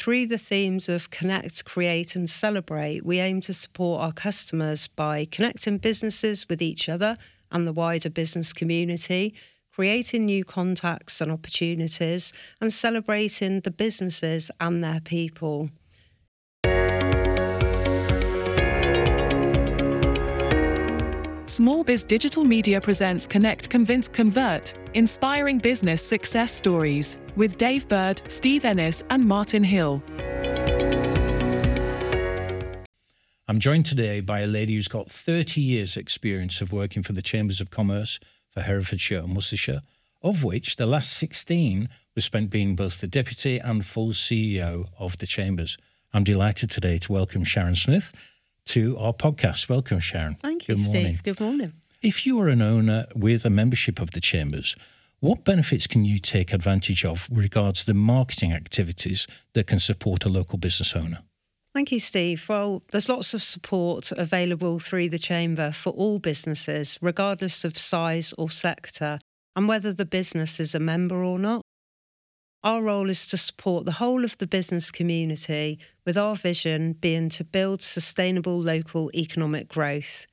through the themes of connect, create, and celebrate, we aim to support our customers by connecting businesses with each other and the wider business community, creating new contacts and opportunities, and celebrating the businesses and their people. Small Biz Digital Media presents Connect, Convince, Convert Inspiring Business Success Stories with Dave Bird, Steve Ennis, and Martin Hill. I'm joined today by a lady who's got 30 years' experience of working for the Chambers of Commerce for Herefordshire and Worcestershire, of which the last 16 was spent being both the deputy and full CEO of the Chambers. I'm delighted today to welcome Sharon Smith to our podcast. Welcome, Sharon. Thank you, Good morning. Steve. Good morning. If you are an owner with a membership of the Chambers, what benefits can you take advantage of regards the marketing activities that can support a local business owner? Thank you, Steve. Well, there's lots of support available through the Chamber for all businesses, regardless of size or sector, and whether the business is a member or not. Our role is to support the whole of the business community, with our vision being to build sustainable local economic growth.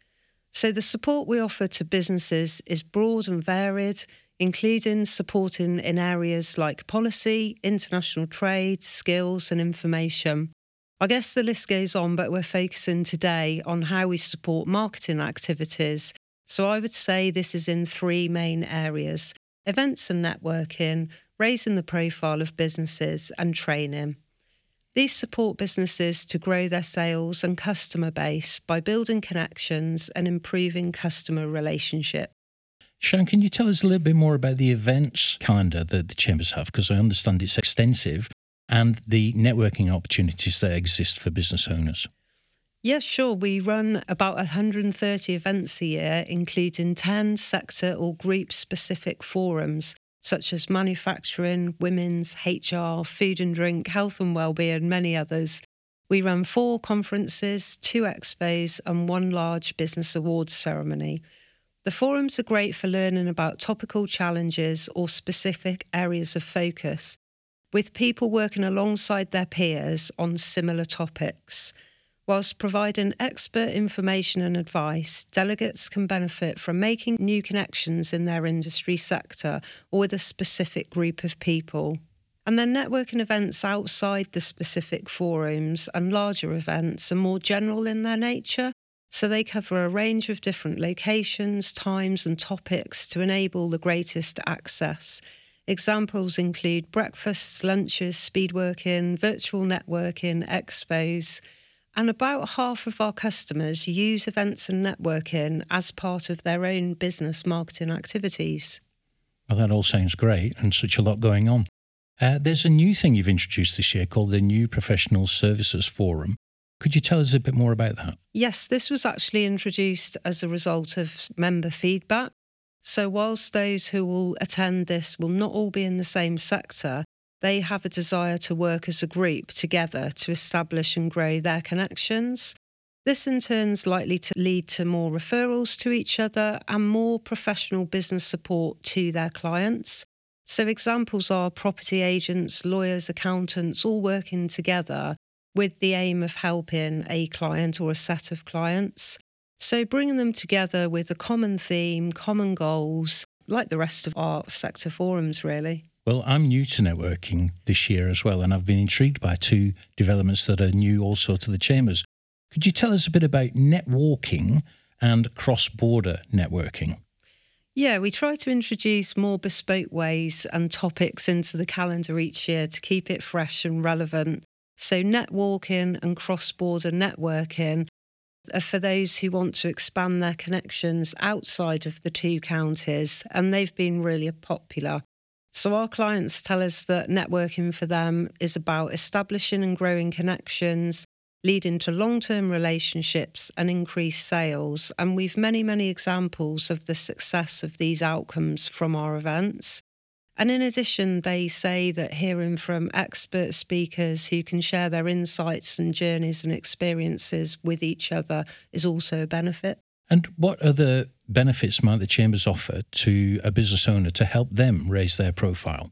So, the support we offer to businesses is broad and varied, including supporting in areas like policy, international trade, skills, and information. I guess the list goes on, but we're focusing today on how we support marketing activities. So, I would say this is in three main areas events and networking raising the profile of businesses, and training. These support businesses to grow their sales and customer base by building connections and improving customer relationship. Sharon, can you tell us a little bit more about the events calendar that the chambers have? Because I understand it's extensive and the networking opportunities that exist for business owners. Yes, sure. We run about 130 events a year, including 10 sector or group specific forums such as manufacturing, women's, HR, food and drink, health and wellbeing, and many others. We run four conferences, two expos, and one large business awards ceremony. The forums are great for learning about topical challenges or specific areas of focus, with people working alongside their peers on similar topics. Whilst providing expert information and advice, delegates can benefit from making new connections in their industry sector or with a specific group of people. And then networking events outside the specific forums and larger events are more general in their nature, so they cover a range of different locations, times, and topics to enable the greatest access. Examples include breakfasts, lunches, speed working, virtual networking, expos, and about half of our customers use events and networking as part of their own business marketing activities. Well, that all sounds great and such a lot going on. Uh, there's a new thing you've introduced this year called the New Professional Services Forum. Could you tell us a bit more about that? Yes, this was actually introduced as a result of member feedback. So, whilst those who will attend this will not all be in the same sector, they have a desire to work as a group together to establish and grow their connections. This in turn is likely to lead to more referrals to each other and more professional business support to their clients. So, examples are property agents, lawyers, accountants all working together with the aim of helping a client or a set of clients. So, bringing them together with a common theme, common goals, like the rest of our sector forums, really. Well, I'm new to networking this year as well, and I've been intrigued by two developments that are new also to the chambers. Could you tell us a bit about netwalking and cross border networking? Yeah, we try to introduce more bespoke ways and topics into the calendar each year to keep it fresh and relevant. So, netwalking and cross border networking are for those who want to expand their connections outside of the two counties, and they've been really popular. So, our clients tell us that networking for them is about establishing and growing connections, leading to long term relationships and increased sales. And we've many, many examples of the success of these outcomes from our events. And in addition, they say that hearing from expert speakers who can share their insights and journeys and experiences with each other is also a benefit. And what other benefits might the chambers offer to a business owner to help them raise their profile?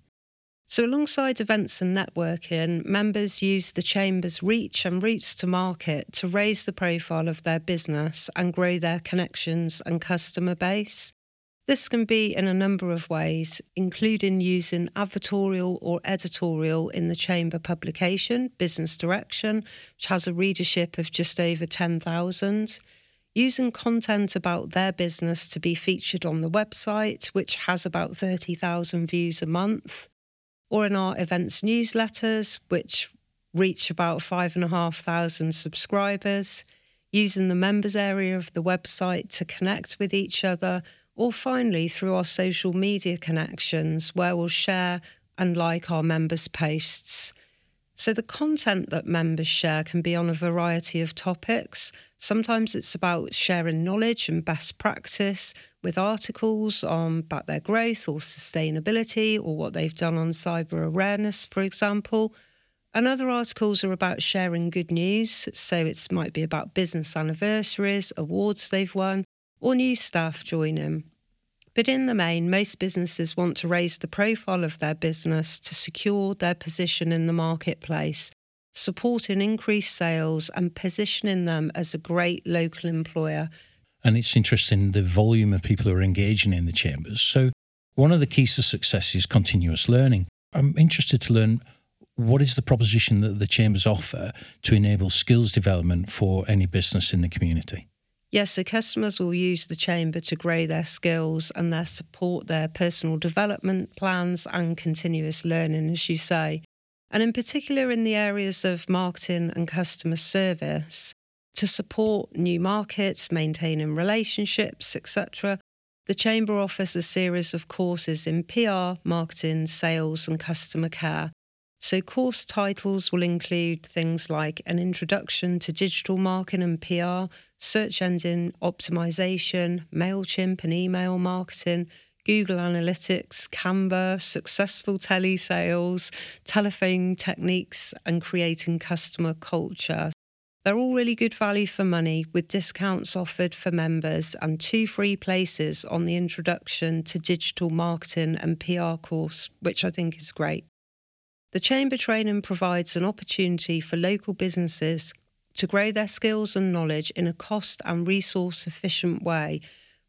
So, alongside events and networking, members use the Chamber's reach and routes to market to raise the profile of their business and grow their connections and customer base. This can be in a number of ways, including using advertorial or editorial in the Chamber publication, Business Direction, which has a readership of just over 10,000, using content about their business to be featured on the website, which has about 30,000 views a month, or in our events newsletters, which reach about 5,500 subscribers, using the members area of the website to connect with each other or finally through our social media connections where we'll share and like our members' posts. So, the content that members share can be on a variety of topics. Sometimes it's about sharing knowledge and best practice with articles on about their growth or sustainability or what they've done on cyber awareness, for example. And other articles are about sharing good news. So, it might be about business anniversaries, awards they've won, or new staff join joining. But in the main, most businesses want to raise the profile of their business to secure their position in the marketplace, supporting increased sales and positioning them as a great local employer. And it's interesting the volume of people who are engaging in the chambers. So, one of the keys to success is continuous learning. I'm interested to learn what is the proposition that the chambers offer to enable skills development for any business in the community? Yes, so customers will use the chamber to grow their skills and their support their personal development plans and continuous learning, as you say. And in particular, in the areas of marketing and customer service, to support new markets, maintaining relationships, etc., the Chamber offers a series of courses in PR, marketing, sales, and customer care so, course titles will include things like an introduction to digital marketing and PR, search engine optimization, MailChimp and email marketing, Google Analytics, Canva, successful telesales, telephone techniques, and creating customer culture. They're all really good value for money with discounts offered for members and two free places on the introduction to digital marketing and PR course, which I think is great. The Chamber Training provides an opportunity for local businesses to grow their skills and knowledge in a cost and resource efficient way,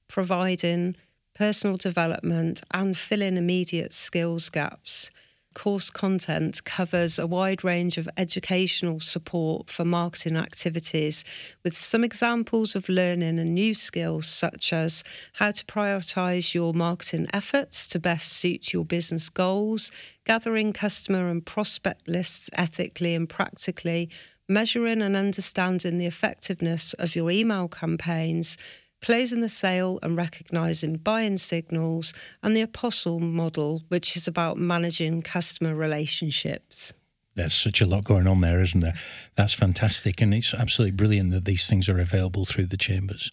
providing personal development and filling immediate skills gaps course content covers a wide range of educational support for marketing activities, with some examples of learning and new skills such as how to prioritise your marketing efforts to best suit your business goals, gathering customer and prospect lists ethically and practically, measuring and understanding the effectiveness of your email campaigns closing the sale and recognizing buying signals, and the apostle model, which is about managing customer relationships. There's such a lot going on there, isn't there? That's fantastic. And it's absolutely brilliant that these things are available through the chambers.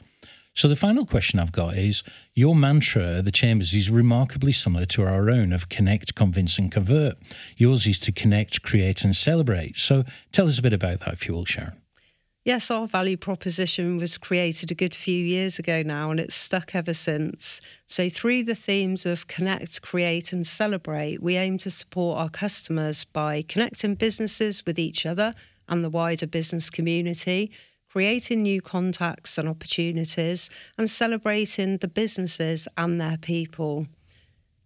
So, the final question I've got is Your mantra the Chambers is remarkably similar to our own of connect, convince, and convert. Yours is to connect, create, and celebrate. So, tell us a bit about that, if you will, Sharon. Yes, our value proposition was created a good few years ago now, and it's stuck ever since. So, through the themes of connect, create, and celebrate, we aim to support our customers by connecting businesses with each other and the wider business community, creating new contacts and opportunities, and celebrating the businesses and their people.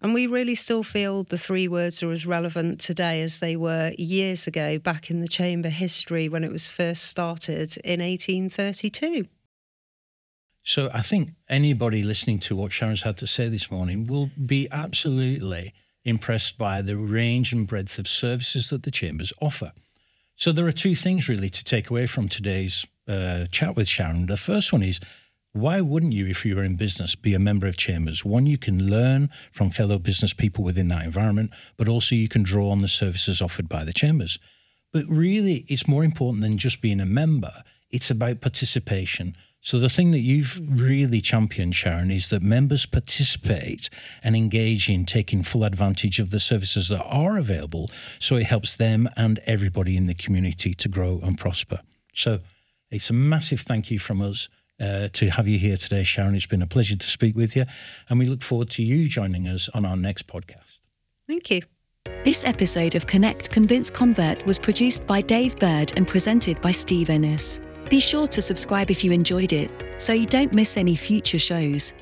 And we really still feel the three words are as relevant today as they were years ago, back in the chamber history when it was first started in 1832. So I think anybody listening to what Sharon's had to say this morning will be absolutely impressed by the range and breadth of services that the chambers offer. So there are two things really to take away from today's uh, chat with Sharon. The first one is why wouldn't you, if you were in business, be a member of Chambers? One, you can learn from fellow business people within that environment, but also you can draw on the services offered by the Chambers. But really, it's more important than just being a member, it's about participation. So, the thing that you've really championed, Sharon, is that members participate and engage in taking full advantage of the services that are available. So, it helps them and everybody in the community to grow and prosper. So, it's a massive thank you from us uh, to have you here today, Sharon. It's been a pleasure to speak with you, and we look forward to you joining us on our next podcast. Thank you. This episode of Connect Convince Convert was produced by Dave Bird and presented by Steve Ennis. Be sure to subscribe if you enjoyed it so you don't miss any future shows.